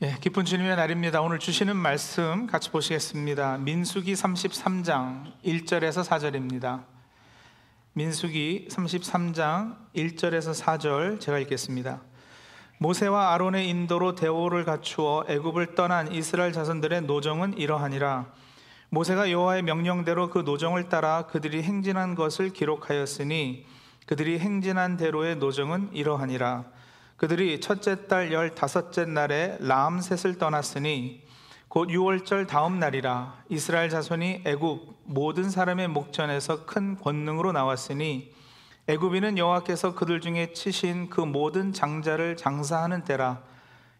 예, 기쁜 주님의 날입니다. 오늘 주시는 말씀 같이 보시겠습니다. 민수기 33장 1절에서 4절입니다. 민수기 33장 1절에서 4절 제가 읽겠습니다. 모세와 아론의 인도로 대오를 갖추어 애굽을 떠난 이스라엘 자손들의 노정은 이러하니라. 모세가 여호와의 명령대로 그 노정을 따라 그들이 행진한 것을 기록하였으니 그들이 행진한 대로의 노정은 이러하니라. 그들이 첫째 달 열다섯째 날에 라암셋을 떠났으니 곧 6월절 다음 날이라 이스라엘 자손이 애굽 모든 사람의 목전에서 큰 권능으로 나왔으니 애굽인은 여호와께서 그들 중에 치신 그 모든 장자를 장사하는 때라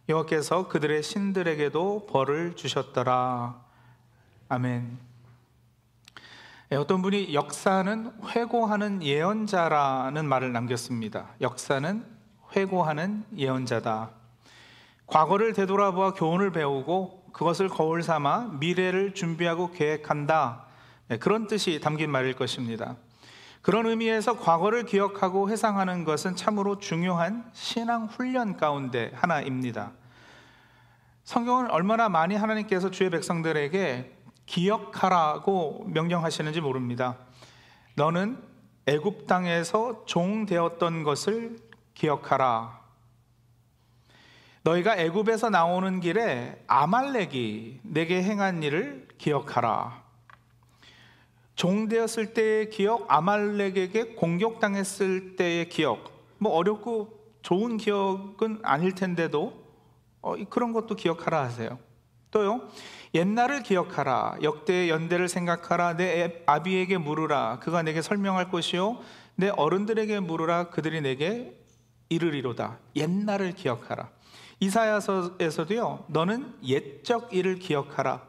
여호와께서 그들의 신들에게도 벌을 주셨더라 아멘. 예, 어떤 분이 역사는 회고하는 예언자라는 말을 남겼습니다. 역사는 회고하는 예언자다. 과거를 되돌아보아 교훈을 배우고 그것을 거울 삼아 미래를 준비하고 계획한다. 네, 그런 뜻이 담긴 말일 것입니다. 그런 의미에서 과거를 기억하고 회상하는 것은 참으로 중요한 신앙 훈련 가운데 하나입니다. 성경은 얼마나 많이 하나님께서 주의 백성들에게 기억하라고 명령하시는지 모릅니다. 너는 애굽 땅에서 종 되었던 것을 기억하라. 너희가 애굽에서 나오는 길에 아말렉이 내게 행한 일을 기억하라. 종되었을 때의 기억, 아말렉에게 공격당했을 때의 기억, 뭐 어렵고 좋은 기억은 아닐 텐데도 어, 그런 것도 기억하라 하세요. 또요, 옛날을 기억하라. 역대의 연대를 생각하라. 내 아비에게 물으라. 그가 내게 설명할 것이요. 내 어른들에게 물으라. 그들이 내게 이르리로다. 옛날을 기억하라. 이사야서에서도요. 너는 옛적 일을 기억하라.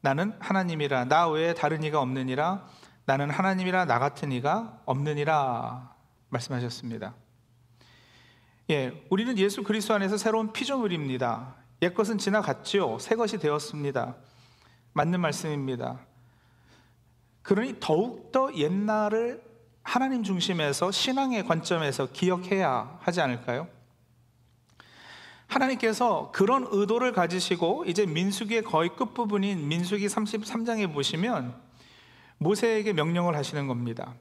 나는 하나님이라. 나 외에 다른 이가 없느니라. 나는 하나님이라 나 같은 이가 없느니라. 말씀하셨습니다. 예, 우리는 예수 그리스도 안에서 새로운 피조물입니다. 옛 것은 지나갔지요. 새 것이 되었습니다. 맞는 말씀입니다. 그러니 더욱더 옛날을 하나님 중심에서 신앙의 관점에서 기억해야 하지 않을까요? 하나님께서 그런 의도를 가지시고 이제 민수기의 거의 끝부분인 민수기 33장에 보시면 모세에게 명령을 하시는 겁니다.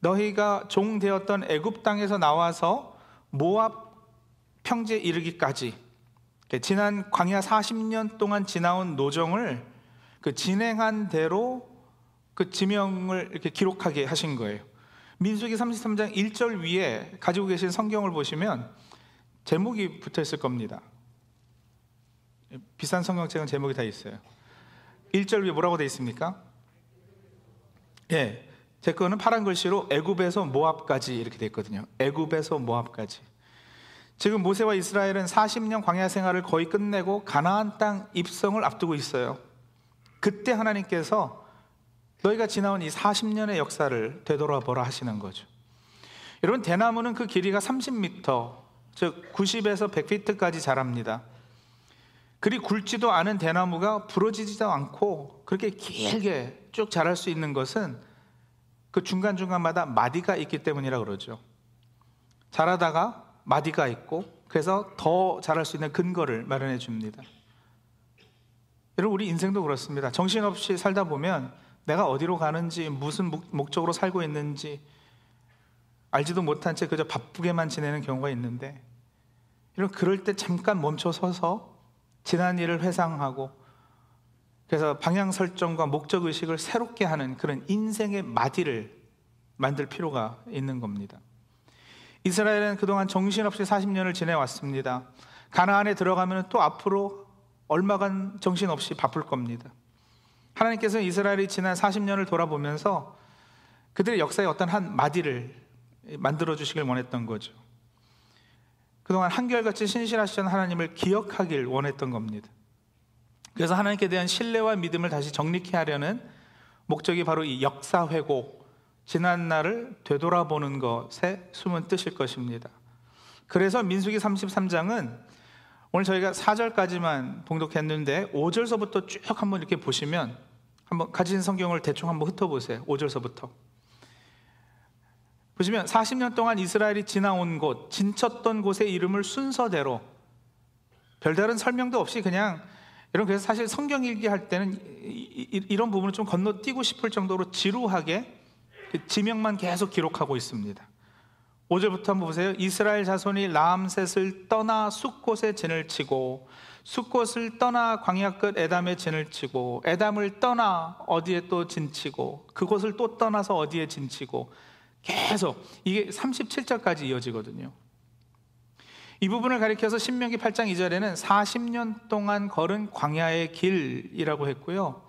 너희가 종 되었던 애굽 땅에서 나와서 모압 평지에 이르기까지 지난 광야 40년 동안 지나온 노정을 그 진행한 대로 그 지명을 이렇게 기록하게 하신 거예요. 민수기 33장 1절 위에 가지고 계신 성경을 보시면 제목이 붙어 있을 겁니다. 비싼 성경책은 제목이 다 있어요. 1절 위에 뭐라고 되어 있습니까? 예. 제 거는 파란 글씨로 애굽에서 모압까지 이렇게 되어 있거든요. 애굽에서 모압까지. 지금 모세와 이스라엘은 40년 광야 생활을 거의 끝내고 가나안 땅 입성을 앞두고 있어요. 그때 하나님께서 너희가 지나온 이 40년의 역사를 되돌아보라 하시는 거죠. 여러분, 대나무는 그 길이가 30m, 즉 90에서 100피트까지 자랍니다. 그리 굵지도 않은 대나무가 부러지지도 않고 그렇게 길게 쭉 자랄 수 있는 것은 그 중간중간마다 마디가 있기 때문이라 그러죠. 자라다가 마디가 있고 그래서 더 자랄 수 있는 근거를 마련해 줍니다. 여러분, 우리 인생도 그렇습니다. 정신없이 살다 보면 내가 어디로 가는지 무슨 목적으로 살고 있는지 알지도 못한 채 그저 바쁘게만 지내는 경우가 있는데 이런 그럴 때 잠깐 멈춰 서서 지난 일을 회상하고 그래서 방향 설정과 목적 의식을 새롭게 하는 그런 인생의 마디를 만들 필요가 있는 겁니다. 이스라엘은 그동안 정신없이 40년을 지내왔습니다. 가나안에 들어가면 또 앞으로 얼마간 정신없이 바쁠 겁니다. 하나님께서 이스라엘이 지난 40년을 돌아보면서 그들의 역사의 어떤 한 마디를 만들어 주시길 원했던 거죠. 그동안 한결같이 신실하시던 하나님을 기억하길 원했던 겁니다. 그래서 하나님께 대한 신뢰와 믿음을 다시 정립케 하려는 목적이 바로 이 역사 회고, 지난 날을 되돌아보는 것에 숨은 뜻일 것입니다. 그래서 민수기 33장은 오늘 저희가 4절까지만 봉독했는데 5절서부터 쭉 한번 이렇게 보시면 한번 가진 성경을 대충 한번 흩어보세요. 5절서부터. 보시면 40년 동안 이스라엘이 지나온 곳, 진쳤던 곳의 이름을 순서대로 별다른 설명도 없이 그냥 여러분 그래서 사실 성경 읽기 할 때는 이, 런 부분을 좀 건너뛰고 싶을 정도로 지루하게 그 지명만 계속 기록하고 있습니다. 5절부터 한번 보세요. 이스라엘 자손이 라암셋을 떠나 숲곳에 진을 치고 숲곳을 떠나 광야 끝 에담에 진을 치고 에담을 떠나 어디에 또 진치고 그곳을 또 떠나서 어디에 진치고 계속 이게 37절까지 이어지거든요. 이 부분을 가리켜서 신명기 8장 2절에는 40년 동안 걸은 광야의 길이라고 했고요.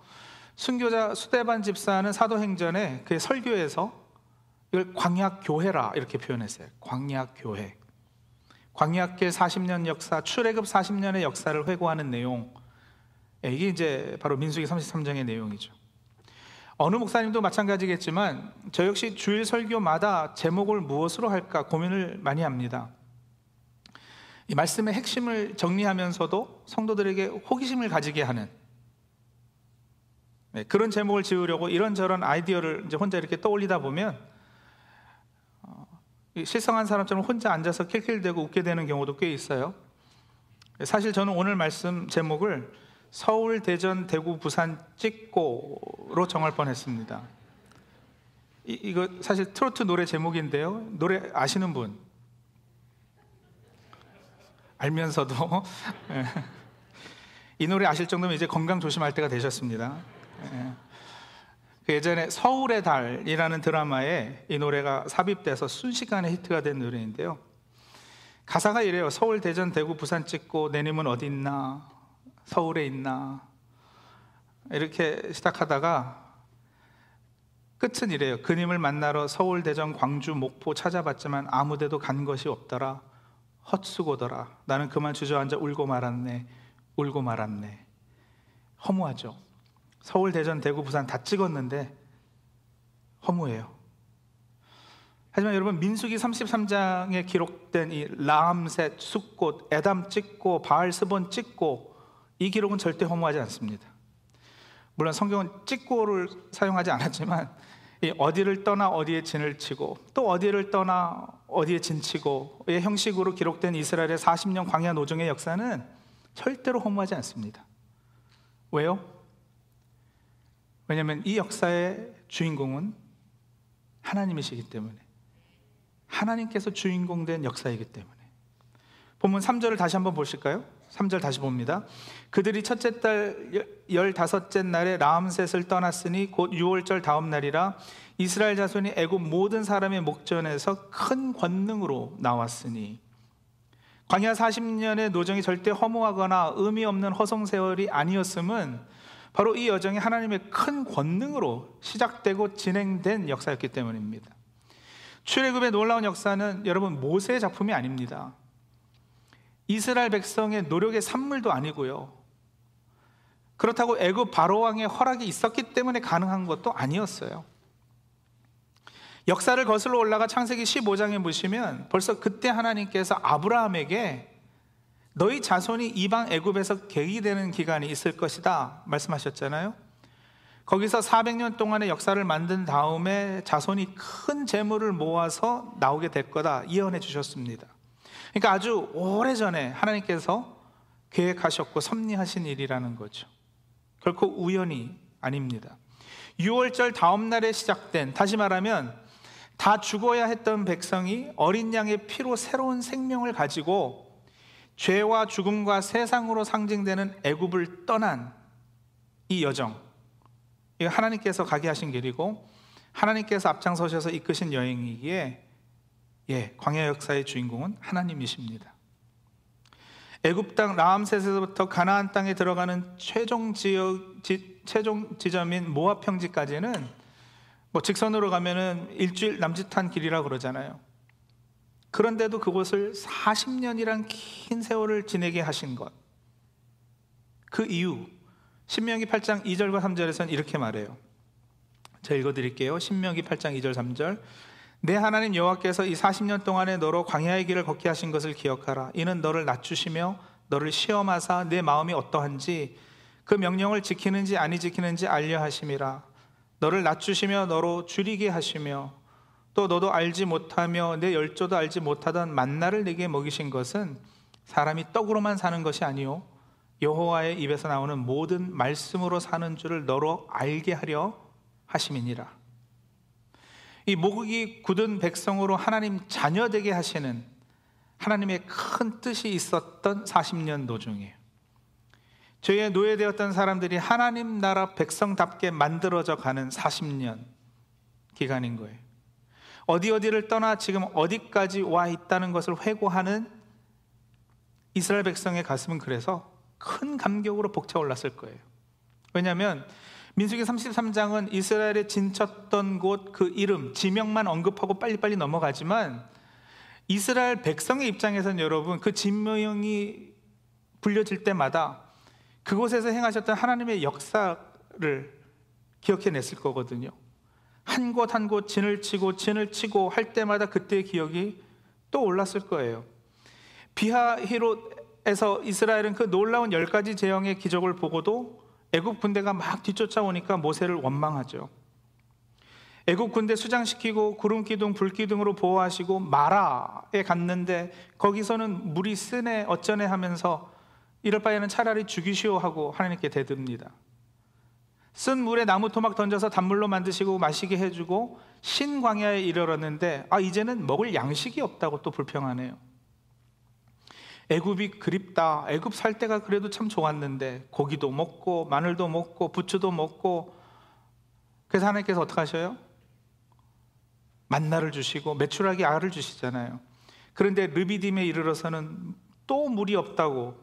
순교자 수대반 집사는 사도행전에 그 설교에서 이걸 광야 교회라 이렇게 표현했어요. 광야 교회. 광야길 40년 역사, 출애굽 40년의 역사를 회고하는 내용. 예, 이게 이제 바로 민수기 33장의 내용이죠. 어느 목사님도 마찬가지겠지만 저 역시 주일 설교마다 제목을 무엇으로 할까 고민을 많이 합니다. 이 말씀의 핵심을 정리하면서도 성도들에게 호기심을 가지게 하는 네, 그런 제목을 지으려고 이런저런 아이디어를 이제 혼자 이렇게 떠올리다 보면 어, 실성한 사람처럼 혼자 앉아서 킬킬대고 웃게 되는 경우도 꽤 있어요. 사실 저는 오늘 말씀 제목을 서울, 대전, 대구, 부산 찍고로 정할 뻔했습니다. 이, 이거 사실 트로트 노래 제목인데요. 노래 아시는 분? 알면서도 예. 이 노래 아실 정도면 이제 건강 조심할 때가 되셨습니다. 예. 그 예전에 서울의 달이라는 드라마에 이 노래가 삽입돼서 순식간에 히트가 된 노래인데요. 가사가 이래요. 서울, 대전, 대구, 부산 찍고 내님은 어디 있나? 서울에 있나? 이렇게 시작하다가 끝은 이래요. 그님을 만나러 서울, 대전, 광주, 목포 찾아봤지만 아무 데도 간 것이 없더라. 헛수고더라. 나는 그만 주저앉아 울고 말았네. 울고 말았네. 허무하죠. 서울, 대전, 대구, 부산 다 찍었는데 허무해요. 하지만 여러분 민수기 33장에 기록된 이 라암셋, 숫꽃, 에담 찍고 바알스본 찍고 이 기록은 절대 허무하지 않습니다. 물론 성경은 찍고를 사용하지 않았지만 어디를 떠나 어디에 진을 치고 또 어디를 떠나 어디에 진치고의 형식으로 기록된 이스라엘의 40년 광야 노정의 역사는 절대로 허무하지 않습니다. 왜요? 왜냐하면 이 역사의 주인공은 하나님이시기 때문에 하나님께서 주인공 된 역사이기 때문에 본문 3절을 다시 한번 보실까요? 3절 다시 봅니다. 그들이 첫째 달 열다섯째 날에 라암셋을 떠났으니 곧 6월절 다음 날이라 이스라엘 자손이 애굽 모든 사람의 목전에서 큰 권능으로 나왔으니 광야 40년의 노정이 절대 허무하거나 의미 없는 허송 세월이 아니었음은 바로 이 여정이 하나님의 큰 권능으로 시작되고 진행된 역사였기 때문입니다. 출애굽의 놀라운 역사는 여러분 모세의 작품이 아닙니다. 이스라엘 백성의 노력의 산물도 아니고요. 그렇다고 애굽 바로 왕의 허락이 있었기 때문에 가능한 것도 아니었어요. 역사를 거슬러 올라가 창세기 15장에 보시면 벌써 그때 하나님께서 아브라함에게 너희 자손이 이방 애굽에서 계기 되는 기간이 있을 것이다 말씀하셨잖아요. 거기서 400년 동안의 역사를 만든 다음에 자손이 큰 재물을 모아서 나오게 될 거다 예언해 주셨습니다. 그러니까 아주 오래전에 하나님께서 계획하셨고 섭리하신 일이라는 거죠. 결코 우연이 아닙니다. 6월절 다음 날에 시작된 다시 말하면 다 죽어야 했던 백성이 어린 양의 피로 새로운 생명을 가지고 죄와 죽음과 세상으로 상징되는 애굽을 떠난 이 여정. 이거 하나님께서 가게 하신 길이고 하나님께서 앞장서셔서 이끄신 여행이기에 예, 광야 역사의 주인공은 하나님이십니다. 애굽 땅 라암셋에서부터 가나안 땅에 들어가는 최종 지역 지, 최종 지점인 모압 평지까지는 뭐 직선으로 가면은 일주일 남짓한 길이라 그러잖아요. 그런데도 그곳을 40년이란 긴 세월을 지내게 하신 것. 그 이유 신명기 8장 2절과 3절에서는 이렇게 말해요. 제가 읽어 드릴게요. 신명기 8장 2절 3절. 내 하나님 여호와께서 이 40년 동안에 너로 광야의 길을 걷게 하신 것을 기억하라. 이는 너를 낮추시며 너를 시험하사 내 마음이 어떠한지 그 명령을 지키는지 아니 지키는지 알려 하심이라. 너를 낮추시며 너로 줄이게 하시며 또 너도 알지 못하며 내 열조도 알지 못하던 만나를 내게 먹이신 것은 사람이 떡으로만 사는 것이 아니요 여호와의 입에서 나오는 모든 말씀으로 사는 줄을 너로 알게 하려 하심이니라. 이 목이 굳은 백성으로 하나님 자녀 되게 하시는 하나님의 큰 뜻이 있었던 40년 노중이에요. 저희의 노예되었던 사람들이 하나님 나라 백성답게 만들어져 가는 40년 기간인 거예요. 어디 어디를 떠나 지금 어디까지 와 있다는 것을 회고하는 이스라엘 백성의 가슴은 그래서 큰 감격으로 벅차올랐을 거예요. 왜냐하면 민수기 33장은 이스라엘에 진쳤던 곳 그 이름, 지명만 언급하고 빨리빨리 넘어가지만 이스라엘 백성의 입장에서는 여러분 그 지명이 불려질 때마다 그곳에서 행하셨던 하나님의 역사를 기억해냈을 거거든요. 한 곳 한 곳 진을 치고 진을 치고 할 때마다 그때의 기억이 또 올랐을 거예요. 비하히롯에서 이스라엘은 그 놀라운 열 가지 재앙의 기적을 보고도 애굽 군대가 막 뒤쫓아오니까 모세를 원망하죠. 애굽 군대 수장시키고 구름 기둥, 불 기둥으로 보호하시고 마라에 갔는데 거기서는 물이 쓰네 어쩌네 하면서 이럴 바에는 차라리 죽이시오 하고 하나님께 대듭니다. 쓴 물에 나무 토막 던져서 단물로 만드시고 마시게 해주고 신광야에 이르렀는데 아 이제는 먹을 양식이 없다고 또 불평하네요. 애굽이 그립다. 애굽 살 때가 그래도 참 좋았는데 고기도 먹고 마늘도 먹고 부추도 먹고 그래서 하나님께서 어떻게 하셔요? 만나를 주시고 매출하기 알을 주시잖아요. 그런데 르비딤에 이르러서는 또 물이 없다고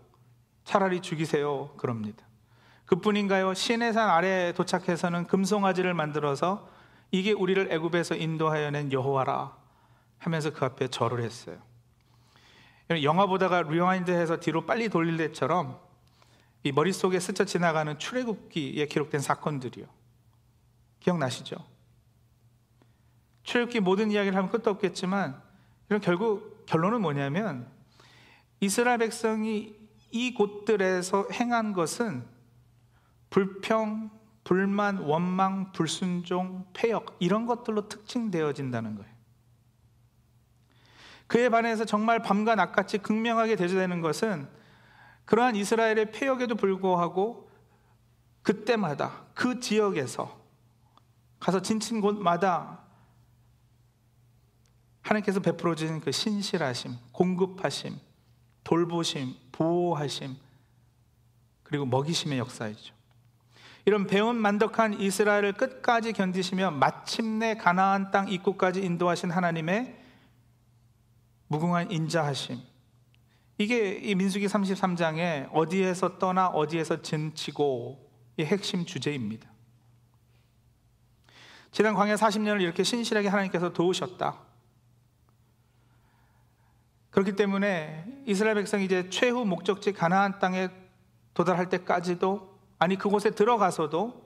차라리 죽이세요 그럽니다. 그뿐인가요? 시내산 아래에 도착해서는 금송아지를 만들어서 이게 우리를 애굽에서 인도하여 낸 여호와라 하면서 그 앞에 절을 했어요. 영화 보다가 리와인드해서 뒤로 빨리 돌릴 때처럼 이 머릿속에 스쳐 지나가는 출애굽기에 기록된 사건들이요. 기억나시죠? 출애굽기 모든 이야기를 하면 끝도 없겠지만 이런 결국 결론은 뭐냐면 이스라엘 백성이 이 곳들에서 행한 것은 불평, 불만, 원망, 불순종, 폐역 이런 것들로 특징되어진다는 거예요. 그에 반해서 정말 밤과 낮같이 극명하게 대조되는 것은 그러한 이스라엘의 폐역에도 불구하고 그때마다 그 지역에서 가서 진친 곳마다 하나님께서 베풀어 주신 그 신실하심, 공급하심, 돌보심, 보호하심, 그리고 먹이심의 역사이죠. 이런 배운 만덕한 이스라엘을 끝까지 견디시며 마침내 가나안 땅 입구까지 인도하신 하나님의 무궁한 인자하심. 이게 이 민수기 33장에 어디에서 떠나 어디에서 진치고 이 핵심 주제입니다. 지난 광야 40년을 이렇게 신실하게 하나님께서 도우셨다. 그렇기 때문에 이스라엘 백성이 이제 최후 목적지 가나안 땅에 도달할 때까지도 아니 그곳에 들어가서도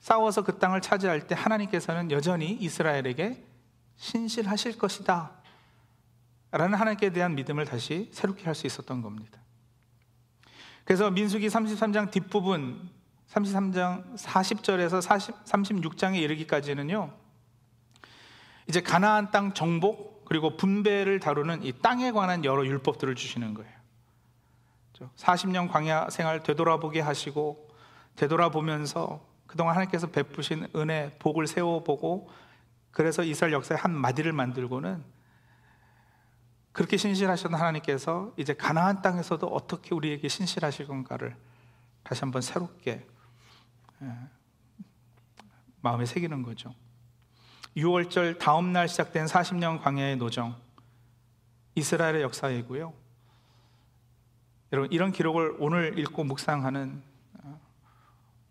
싸워서 그 땅을 차지할 때 하나님께서는 여전히 이스라엘에게 신실하실 것이다. 라는 하나님께 대한 믿음을 다시 새롭게 할 수 있었던 겁니다. 그래서 민수기 33장 뒷부분 33장 40절에서 40, 36장에 이르기까지는요. 이제 가나안 땅 정복 그리고 분배를 다루는 이 땅에 관한 여러 율법들을 주시는 거예요. 40년 광야 생활 되돌아보게 하시고 되돌아보면서 그동안 하나님께서 베푸신 은혜, 복을 세워보고 그래서 이스라엘 역사의 한 마디를 만들고는 그렇게 신실하셨던 하나님께서 이제 가나안 땅에서도 어떻게 우리에게 신실하실 건가를 다시 한번 새롭게 예, 마음에 새기는 거죠. 6월절 다음 날 시작된 40년 광야의 노정 이스라엘의 역사이고요. 여러분 이런 기록을 오늘 읽고 묵상하는 어,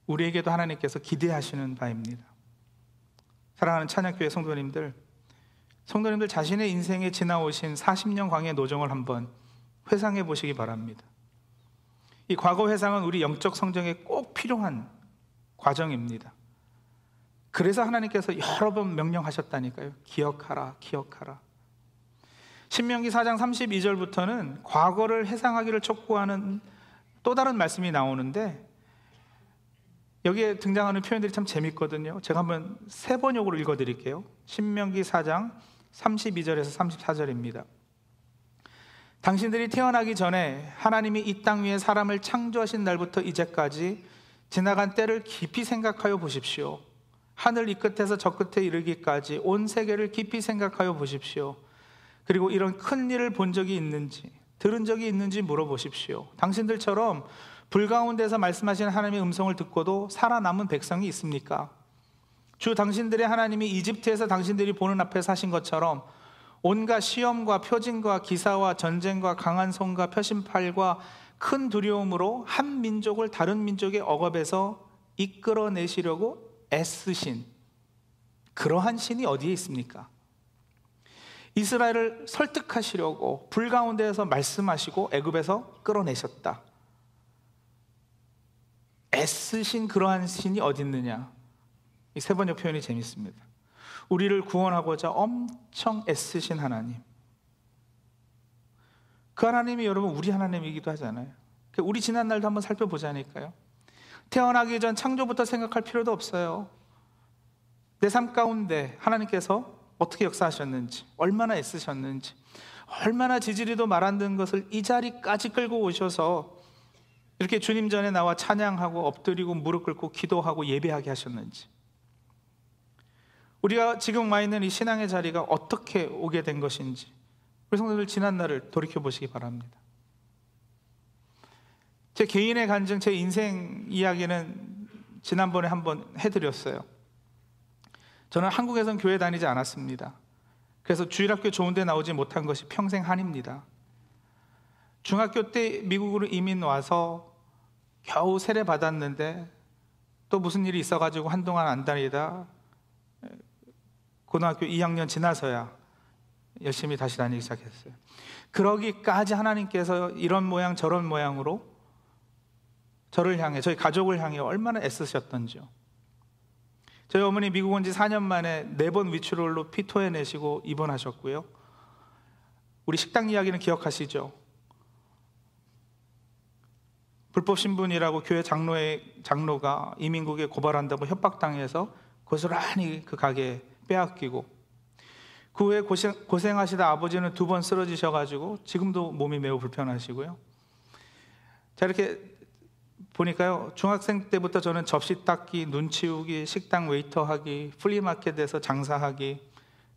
우리에게도 하나님께서 기대하시는 바입니다. 사랑하는 찬양교회 성도님들 성도님들 자신의 인생에 지나오신 40년 광의 노정을 한번 회상해 보시기 바랍니다. 이 과거 회상은 우리 영적 성장에 꼭 필요한 과정입니다. 그래서 하나님께서 여러 번 명령하셨다니까요. 기억하라, 기억하라. 신명기 4장 32절부터는 과거를 회상하기를 촉구하는 또 다른 말씀이 나오는데 여기에 등장하는 표현들이 참 재밌거든요. 제가 한번 세 번역으로 읽어 드릴게요. 신명기 4장 32절에서 34절입니다. 당신들이 태어나기 전에 하나님이 이 땅 위에 사람을 창조하신 날부터 이제까지 지나간 때를 깊이 생각하여 보십시오. 하늘 이 끝에서 저 끝에 이르기까지 온 세계를 깊이 생각하여 보십시오. 그리고 이런 큰 일을 본 적이 있는지, 들은 적이 있는지 물어보십시오. 당신들처럼 불 가운데서 말씀하시는 하나님의 음성을 듣고도 살아남은 백성이 있습니까? 주 당신들의 하나님이 이집트에서 당신들이 보는 앞에 사신 것처럼 온갖 시험과 표징과 기사와 전쟁과 강한 손과 표심팔과 큰 두려움으로 한 민족을 다른 민족의 억압에서 이끌어내시려고 애쓰신 그러한 신이 어디에 있습니까? 이스라엘을 설득하시려고 불 가운데에서 말씀하시고 애굽에서 끌어내셨다. 애쓰신 그러한 신이 어디 있느냐? 이 세 번째 표현이 재밌습니다. 우리를 구원하고자 엄청 애쓰신 하나님. 그 하나님이 여러분 우리 하나님이기도 하잖아요. 우리 지난 날도 한번 살펴보자니까요. 태어나기 전 창조부터 생각할 필요도 없어요. 내 삶 가운데 하나님께서 어떻게 역사하셨는지, 얼마나 애쓰셨는지, 얼마나 지지리도 말안 듣는 것을 이 자리까지 끌고 오셔서 이렇게 주님 전에 나와 찬양하고 엎드리고 무릎 꿇고 기도하고 예배하게 하셨는지. 우리가 지금 와 있는 이 신앙의 자리가 어떻게 오게 된 것인지 우리 성도들 지난 날을 돌이켜 보시기 바랍니다. 제 개인의 간증, 제 인생 이야기는 지난번에 한번 해드렸어요. 저는 한국에선 교회 다니지 않았습니다. 그래서 주일학교 좋은 데 나오지 못한 것이 평생 한입니다. 중학교 때 미국으로 이민 와서 겨우 세례 받았는데 또 무슨 일이 있어가지고 한동안 안 다니다 고등학교 2학년 지나서야 열심히 다시 다니기 시작했어요. 그러기까지 하나님께서 이런 모양 저런 모양으로 저를 향해 저희 가족을 향해 얼마나 애쓰셨던지요. 저희 어머니 미국 온 지 4년 만에 네 번 위출홀로 피 토해내시고 입원하셨고요. 우리 식당 이야기는 기억하시죠? 불법 신분이라고 교회 장로의 장로가 이민국에 고발한다고 협박당해서 고스란히 그 가게에 빼앗기고 그 후에 고생, 고생하시다 아버지는 두 번 쓰러지셔가지고 지금도 몸이 매우 불편하시고요. 자 이렇게 보니까요 중학생 때부터 저는 접시 닦기, 눈 치우기, 식당 웨이터 하기, flea market에서 장사하기,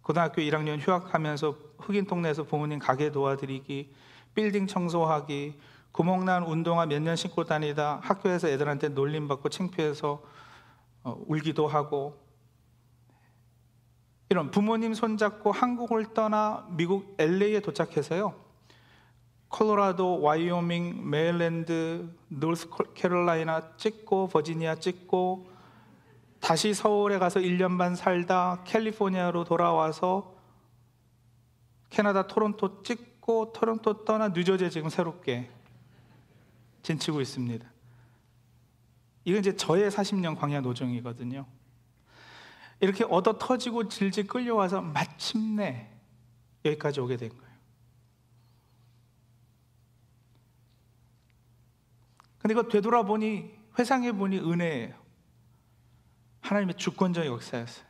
고등학교 1학년 휴학하면서 흑인 동네에서 부모님 가게 도와드리기, 빌딩 청소하기, 구멍난 운동화 몇 년 신고 다니다 학교에서 애들한테 놀림받고 창피해서 어, 울기도 하고 이런 부모님 손잡고 한국을 떠나 미국 LA에 도착해서요. 콜로라도, 와이오밍, 메릴랜드, 노스캐롤라이나 찍고 버지니아 찍고 다시 서울에 가서 1년 반 살다 캘리포니아로 돌아와서 캐나다 토론토 찍고 토론토 떠나 뉴저지에 지금 새롭게 진치고 있습니다. 이건 이제 저의 40년 광야 노정이거든요. 이렇게 얻어 터지고 질질 끌려와서 마침내 여기까지 오게 된 거예요. 근데 이거 되돌아보니, 회상해 보니 은혜예요. 하나님의 주권적 역사였어요.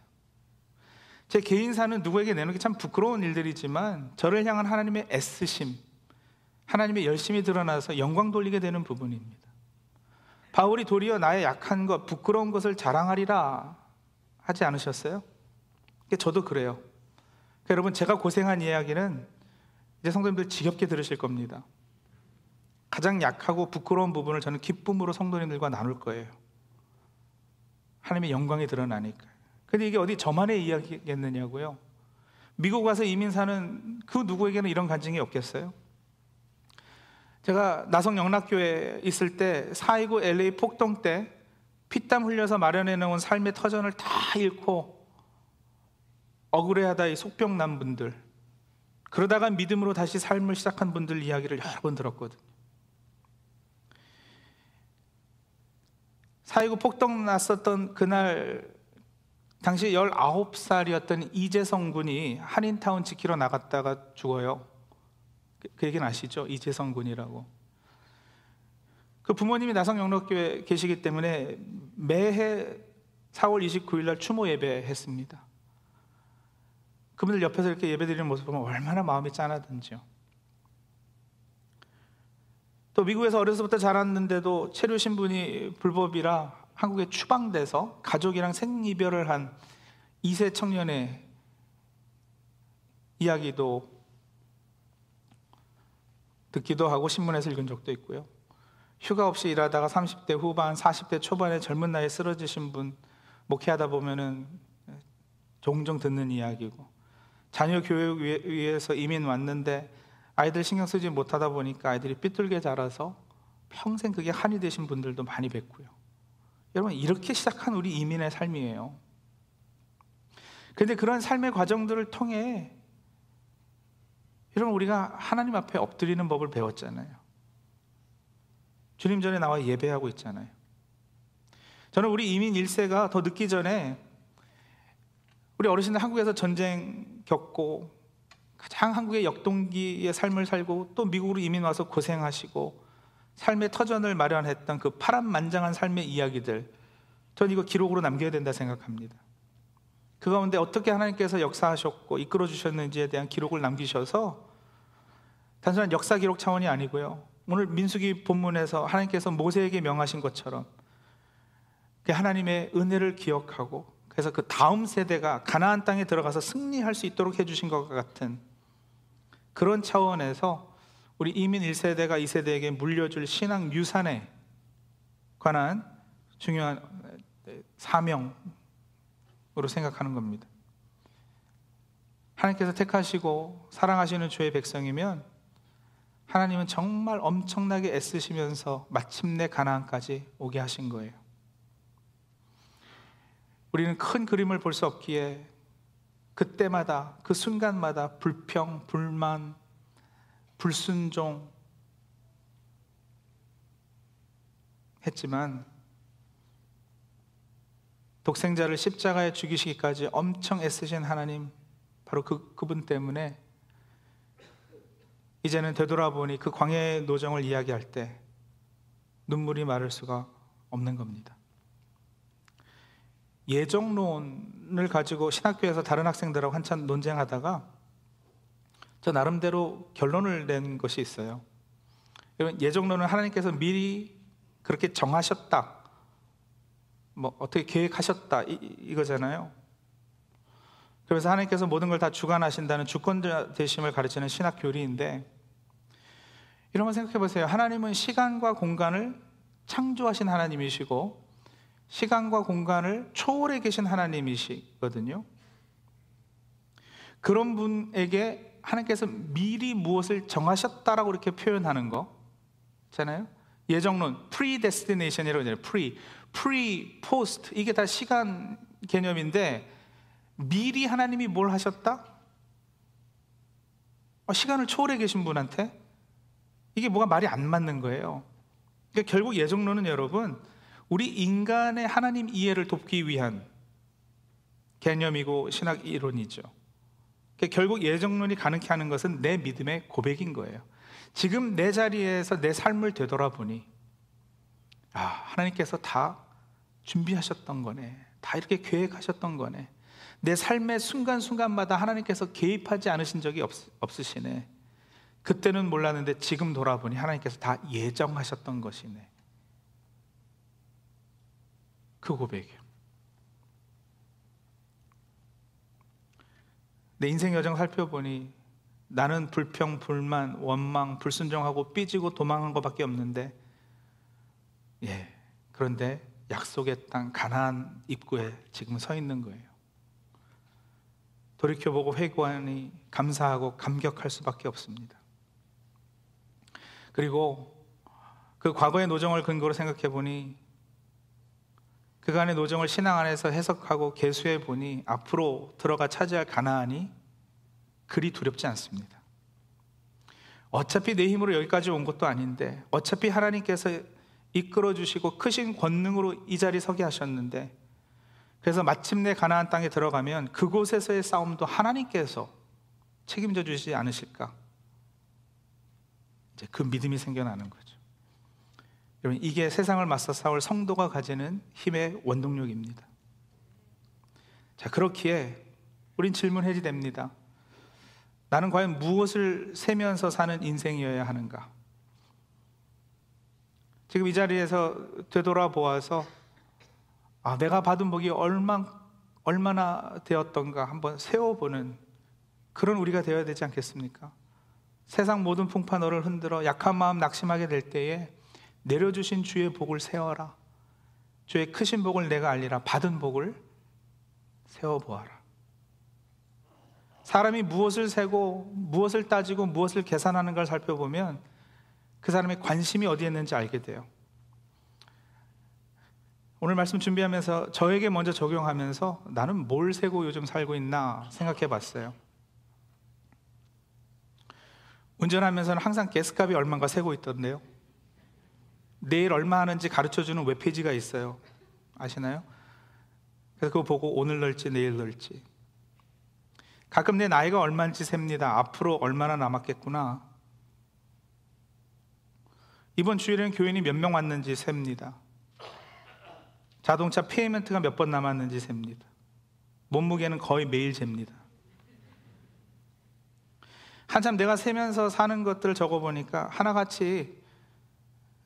제 개인사는 누구에게 내놓기 참 부끄러운 일들이지만 저를 향한 하나님의 애쓰심, 하나님의 열심히 드러나서 영광 돌리게 되는 부분입니다. 바울이 도리어 나의 약한 것, 부끄러운 것을 자랑하리라 하지 않으셨어요? 저도 그래요. 그러니까 여러분, 제가 고생한 이야기는 이제 성도님들 지겹게 들으실 겁니다. 가장 약하고 부끄러운 부분을 저는 기쁨으로 성도님들과 나눌 거예요. 하나님의 영광이 드러나니까. 근데 이게 어디 저만의 이야기겠느냐고요? 미국 와서 이민 사는 그 누구에게는 이런 간증이 없겠어요? 제가 나성 영락교회 있을 때 4.29 LA 폭동 때 피땀 흘려서 마련해 놓은 삶의 터전을 다 잃고 억울해하다 이 속병 난 분들 그러다가 믿음으로 다시 삶을 시작한 분들 이야기를 여러 번 들었거든요. 4.29 폭동 났었던 그날 당시 19살이었던 이재성 군이 한인타운 지키러 나갔다가 죽어요. 그, 그 얘기는 아시죠? 이재성 군이라고. 그 부모님이 나성 영록교회 계시기 때문에 매해 4월 29일 날 추모 예배했습니다. 그분들 옆에서 이렇게 예배드리는 모습 보면 얼마나 마음이 짠하든지요. 또 미국에서 어려서부터 자랐는데도 체류 신분이 불법이라 한국에 추방돼서 가족이랑 생이별을 한 2세 청년의 이야기도 듣기도 하고 신문에서 읽은 적도 있고요. 휴가 없이 일하다가 30대 후반, 40대 초반에 젊은 나이에 쓰러지신 분 목회하다 보면은 종종 듣는 이야기고 자녀 교육 위해서 이민 왔는데 아이들 신경 쓰지 못하다 보니까 아이들이 삐뚤게 자라서 평생 그게 한이 되신 분들도 많이 뵙고요. 여러분 이렇게 시작한 우리 이민의 삶이에요. 그런데 그런 삶의 과정들을 통해 여러분 우리가 하나님 앞에 엎드리는 법을 배웠잖아요. 주님 전에 나와 예배하고 있잖아요. 저는 우리 이민 1세가 더 늦기 전에 우리 어르신들 한국에서 전쟁 겪고 가장 한국의 역동기의 삶을 살고 또 미국으로 이민 와서 고생하시고 삶의 터전을 마련했던 그 파란만장한 삶의 이야기들 전 이거 기록으로 남겨야 된다 생각합니다. 그 가운데 어떻게 하나님께서 역사하셨고 이끌어 주셨는지에 대한 기록을 남기셔서 단순한 역사 기록 차원이 아니고요. 오늘 민수기 본문에서 하나님께서 모세에게 명하신 것처럼 그 하나님의 은혜를 기억하고 그래서 그 다음 세대가 가나안 땅에 들어가서 승리할 수 있도록 해주신 것 같은 그런 차원에서 우리 이민 1세대가 2세대에게 물려줄 신앙 유산에 관한 중요한 사명으로 생각하는 겁니다. 하나님께서 택하시고 사랑하시는 주의 백성이면 하나님은 정말 엄청나게 애쓰시면서 마침내 가나안까지 오게 하신 거예요. 우리는 큰 그림을 볼 수 없기에 그때마다 그 순간마다 불평, 불만, 불순종 했지만 독생자를 십자가에 죽이시기까지 엄청 애쓰신 하나님 바로 그 그분 때문에 이제는 되돌아보니 그 광야의 노정을 이야기할 때 눈물이 마를 수가 없는 겁니다. 예정론을 가지고 신학교에서 다른 학생들하고 한참 논쟁하다가 저 나름대로 결론을 낸 것이 있어요. 예정론은 하나님께서 미리 그렇게 정하셨다. 뭐, 어떻게 계획하셨다. 이, 이거잖아요. 그래서 하나님께서 모든 걸 다 주관하신다는 주권자 되심을 가르치는 신학 교리인데, 이런 걸 생각해 보세요. 하나님은 시간과 공간을 창조하신 하나님이시고, 시간과 공간을 초월해 계신 하나님이시거든요. 그런 분에게 하나님께서 미리 무엇을 정하셨다라고 이렇게 표현하는 거잖아요. 예정론, predestination이라고 하잖아요. pre, pre, post 이게 다 시간 개념인데 미리 하나님이 뭘 하셨다? 어, 시간을 초월해 계신 분한테 이게 뭐가 말이 안 맞는 거예요. 그러니까 결국 예정론은 여러분 우리 인간의 하나님 이해를 돕기 위한 개념이고 신학 이론이죠. 결국 예정론이 가능케 하는 것은 내 믿음의 고백인 거예요. 지금 내 자리에서 내 삶을 되돌아보니 아, 하나님께서 다 준비하셨던 거네. 다 이렇게 계획하셨던 거네. 내 삶의 순간순간마다 하나님께서 개입하지 않으신 적이 없, 없으시네. 그때는 몰랐는데 지금 돌아보니 하나님께서 다 예정하셨던 것이네. 그 고백이에요. 내 인생 여정 살펴보니 나는 불평, 불만, 원망, 불순종하고 삐지고 도망한 것밖에 없는데, 예, 그런데 약속의 땅 가나안 입구에 지금 서 있는 거예요. 돌이켜보고 회고하니 감사하고 감격할 수밖에 없습니다. 그리고 그 과거의 노정을 근거로 생각해 보니 그간의 노정을 신앙 안에서 해석하고 개수해 보니 앞으로 들어가 차지할 가나안이 그리 두렵지 않습니다. 어차피 내 힘으로 여기까지 온 것도 아닌데 어차피 하나님께서 이끌어 주시고 크신 권능으로 이 자리 서게 하셨는데 그래서 마침내 가나안 땅에 들어가면 그곳에서의 싸움도 하나님께서 책임져 주시지 않으실까? 이제 그 믿음이 생겨나는 거죠. 여러분, 이게 세상을 맞서 싸울 성도가 가지는 힘의 원동력입니다. 자, 그렇기에 우린 질문해야 됩니다. 나는 과연 무엇을 세면서 사는 인생이어야 하는가? 지금 이 자리에서 되돌아보아서 아, 내가 받은 복이 얼마, 얼마나 되었던가 한번 세워보는 그런 우리가 되어야 되지 않겠습니까? 세상 모든 풍파 너를 흔들어 약한 마음 낙심하게 될 때에 내려주신 주의 복을 세워라. 주의 크신 복을 내가 알리라. 받은 복을 세워보아라. 사람이 무엇을 세고 무엇을 따지고 무엇을 계산하는 걸 살펴보면 그 사람의 관심이 어디에 있는지 알게 돼요. 오늘 말씀 준비하면서 저에게 먼저 적용하면서 나는 뭘 세고 요즘 살고 있나 생각해 봤어요. 운전하면서는 항상 가스값이 얼마인가 세고 있던데요. 내일 얼마 하는지 가르쳐 주는 웹페이지가 있어요. 아시나요? 그래서 그거 보고 오늘 넣을지 내일 넣을지. 가끔 내 나이가 얼마인지 셉니다. 앞으로 얼마나 남았겠구나. 이번 주일에는 교인이 몇 명 왔는지 셉니다. 자동차 payment가 몇 번 남았는지 셉니다. 몸무게는 거의 매일 잽니다. 한참 내가 세면서 사는 것들을 적어보니까 하나같이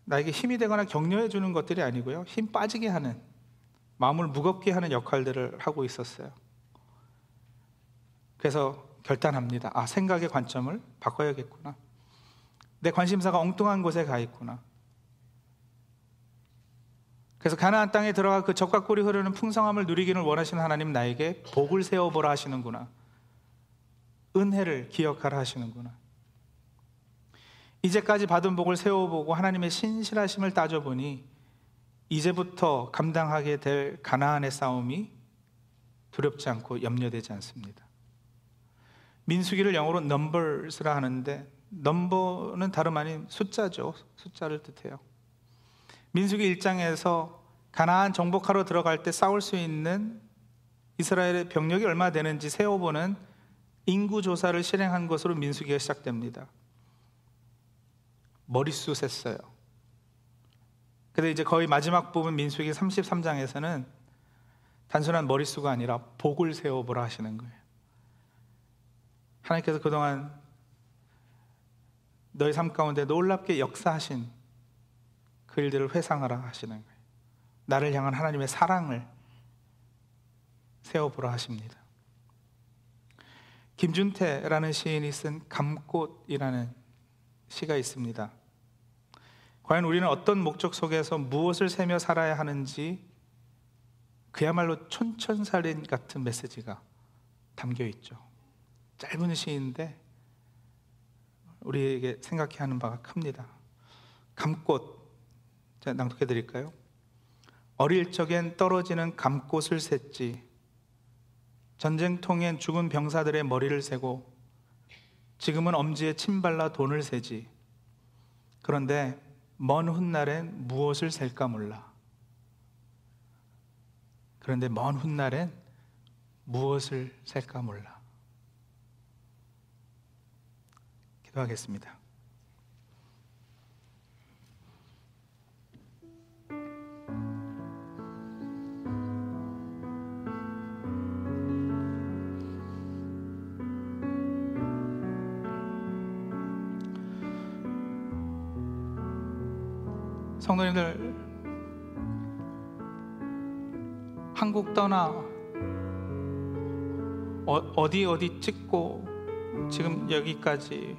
나에게 힘이 되거나 격려해 주는 것들이 아니고요. 힘 빠지게 하는, 마음을 무겁게 하는 역할들을 하고 있었어요. 그래서 결단합니다. 아, 생각의 관점을 바꿔야겠구나. 내 관심사가 엉뚱한 곳에 가 있구나. 그래서 가나안 땅에 들어가 그 적과 꿀이 흐르는 풍성함을 누리기를 원하시는 하나님 나에게 복을 세워보라 하시는구나. 은혜를 기억하라 하시는구나. 이제까지 받은 복을 세워보고 하나님의 신실하심을 따져보니 이제부터 감당하게 될 가나안의 싸움이 두렵지 않고 염려되지 않습니다. 민수기를 영어로 numbers라 하는데 넘버는 다름 아닌 숫자죠. 숫자를 뜻해요. 민수기 1장에서 가나안 정복하러 들어갈 때 싸울 수 있는 이스라엘의 병력이 얼마 되는지 세어보는 인구 조사를 실행한 것으로 민수기가 시작됩니다. 머릿수 셌어요. 근데 이제 거의 마지막 부분 민수기 33장에서는 단순한 머릿수가 아니라 복을 세워보라 하시는 거예요. 하나님께서 그동안 너희 삶 가운데 놀랍게 역사하신 그 일들을 회상하라 하시는 거예요. 나를 향한 하나님의 사랑을 세워보라 하십니다. 김준태라는 시인이 쓴 감꽃이라는 시가 있습니다. 과연 우리는 어떤 목적 속에서 무엇을 세며 살아야 하는지 그야말로 촌천살인 같은 메시지가 담겨 있죠. 짧은 시인데 우리에게 생각해야 하는 바가 큽니다. 감꽃 제가 낭독해 드릴까요? 어릴 적엔 떨어지는 감꽃을 샜지 전쟁통엔 죽은 병사들의 머리를 세고 지금은 엄지에 침 발라 돈을 세지 그런데 먼 훗날엔 무엇을 셀까 몰라 그런데 먼 훗날엔 무엇을 셀까 몰라 기도하겠습니다. 성도님들 한국 떠나 어, 디 어디 찍고 지금 여기까지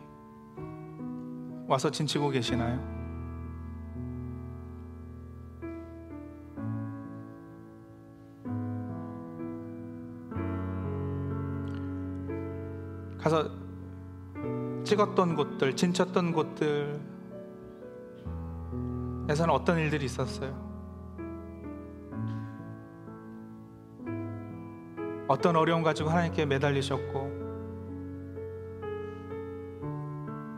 와서 진치고 계시나요? 가서 찍었던 곳들, 진쳤던 곳들 에서는 어떤 일들이 있었어요? 어떤 어려움 가지고 하나님께 매달리셨고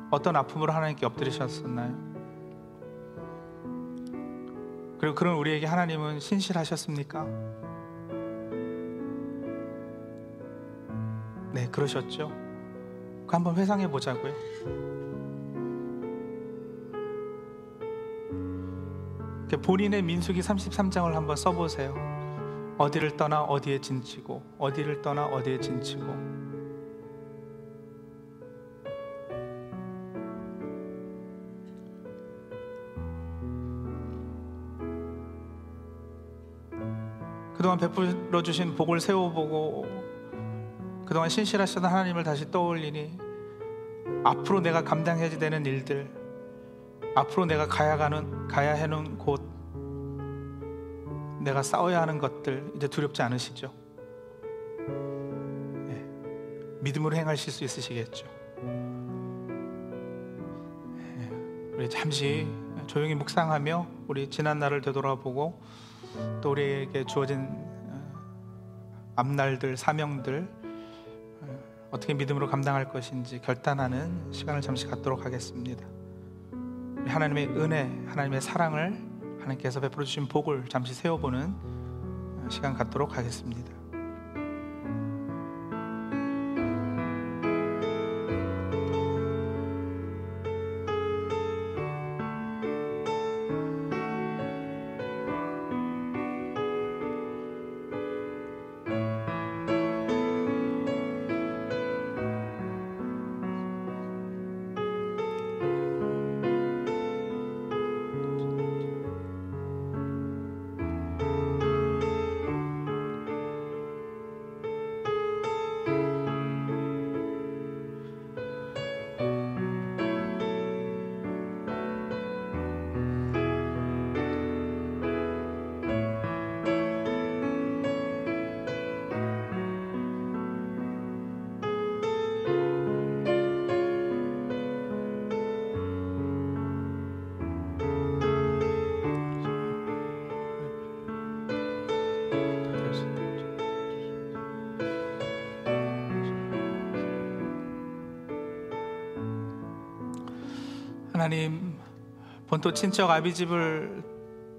어떤 아픔으로 하나님께 엎드리셨었나요? 그리고 그런 우리에게 하나님은 신실하셨습니까? 네, 그러셨죠. 그 한번 회상해 보자고요. 본인의 민수기 33장을 한번 써보세요. 어디를 떠나 어디에 진치고, 어디를 떠나 어디에 진치고. 그동안 베풀어 주신 복을 세워보고 그동안 신실하시던 하나님을 다시 떠올리니 앞으로 내가 감당해야 되는 일들 앞으로 내가 가야 가는 가야 하는 곳 내가 싸워야 하는 것들 이제 두렵지 않으시죠? 네. 믿음으로 행하실 수 있으시겠죠? 네. 우리 잠시 조용히 묵상하며 우리 지난 날을 되돌아보고 또 우리에게 주어진 어, 앞날들 사명들 어, 어떻게 믿음으로 감당할 것인지 결단하는 시간을 잠시 갖도록 하겠습니다. 하나님의 은혜, 하나님의 사랑을 하나님께서 베풀어 주신 복을 잠시 세워보는 시간 갖도록 하겠습니다. 하나님 본토 친척 아비 집을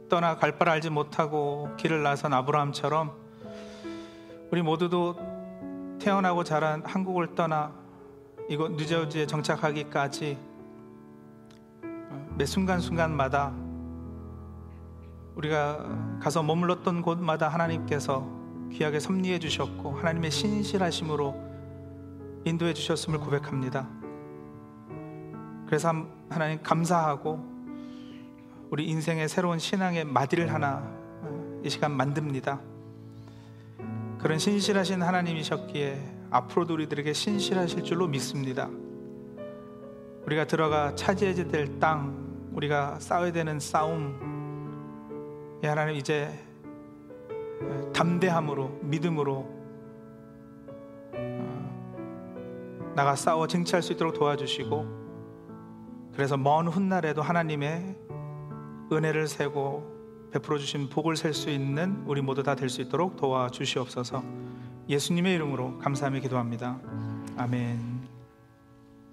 떠나 갈 바를 알지 못하고 길을 나선 아브라함처럼 우리 모두도 태어나고 자란 한국을 떠나 이곳 뉴저지에 정착하기까지 매 순간순간마다 우리가 가서 머물렀던 곳마다 하나님께서 귀하게 섭리해 주셨고 하나님의 신실하심으로 인도해 주셨음을 고백합니다. 그래서 하나님 감사하고 우리 인생의 새로운 신앙의 마디를 하나 어, 이 시간 만듭니다. 그런 신실하신 하나님이셨기에 앞으로도 우리들에게 신실하실 줄로 믿습니다. 우리가 들어가 차지해야 될 땅, 우리가 싸워야 되는 싸움, 예, 하나님 이제 어, 담대함으로 믿음으로 어, 나가 싸워 쟁취할 수 있도록 도와주시고 그래서 먼 훗날에도 하나님의 은혜를 세고 베풀어 주신 복을 셀 수 있는 우리 모두 다 될 수 있도록 도와주시옵소서. 예수님의 이름으로 감사하며 기도합니다. 아멘.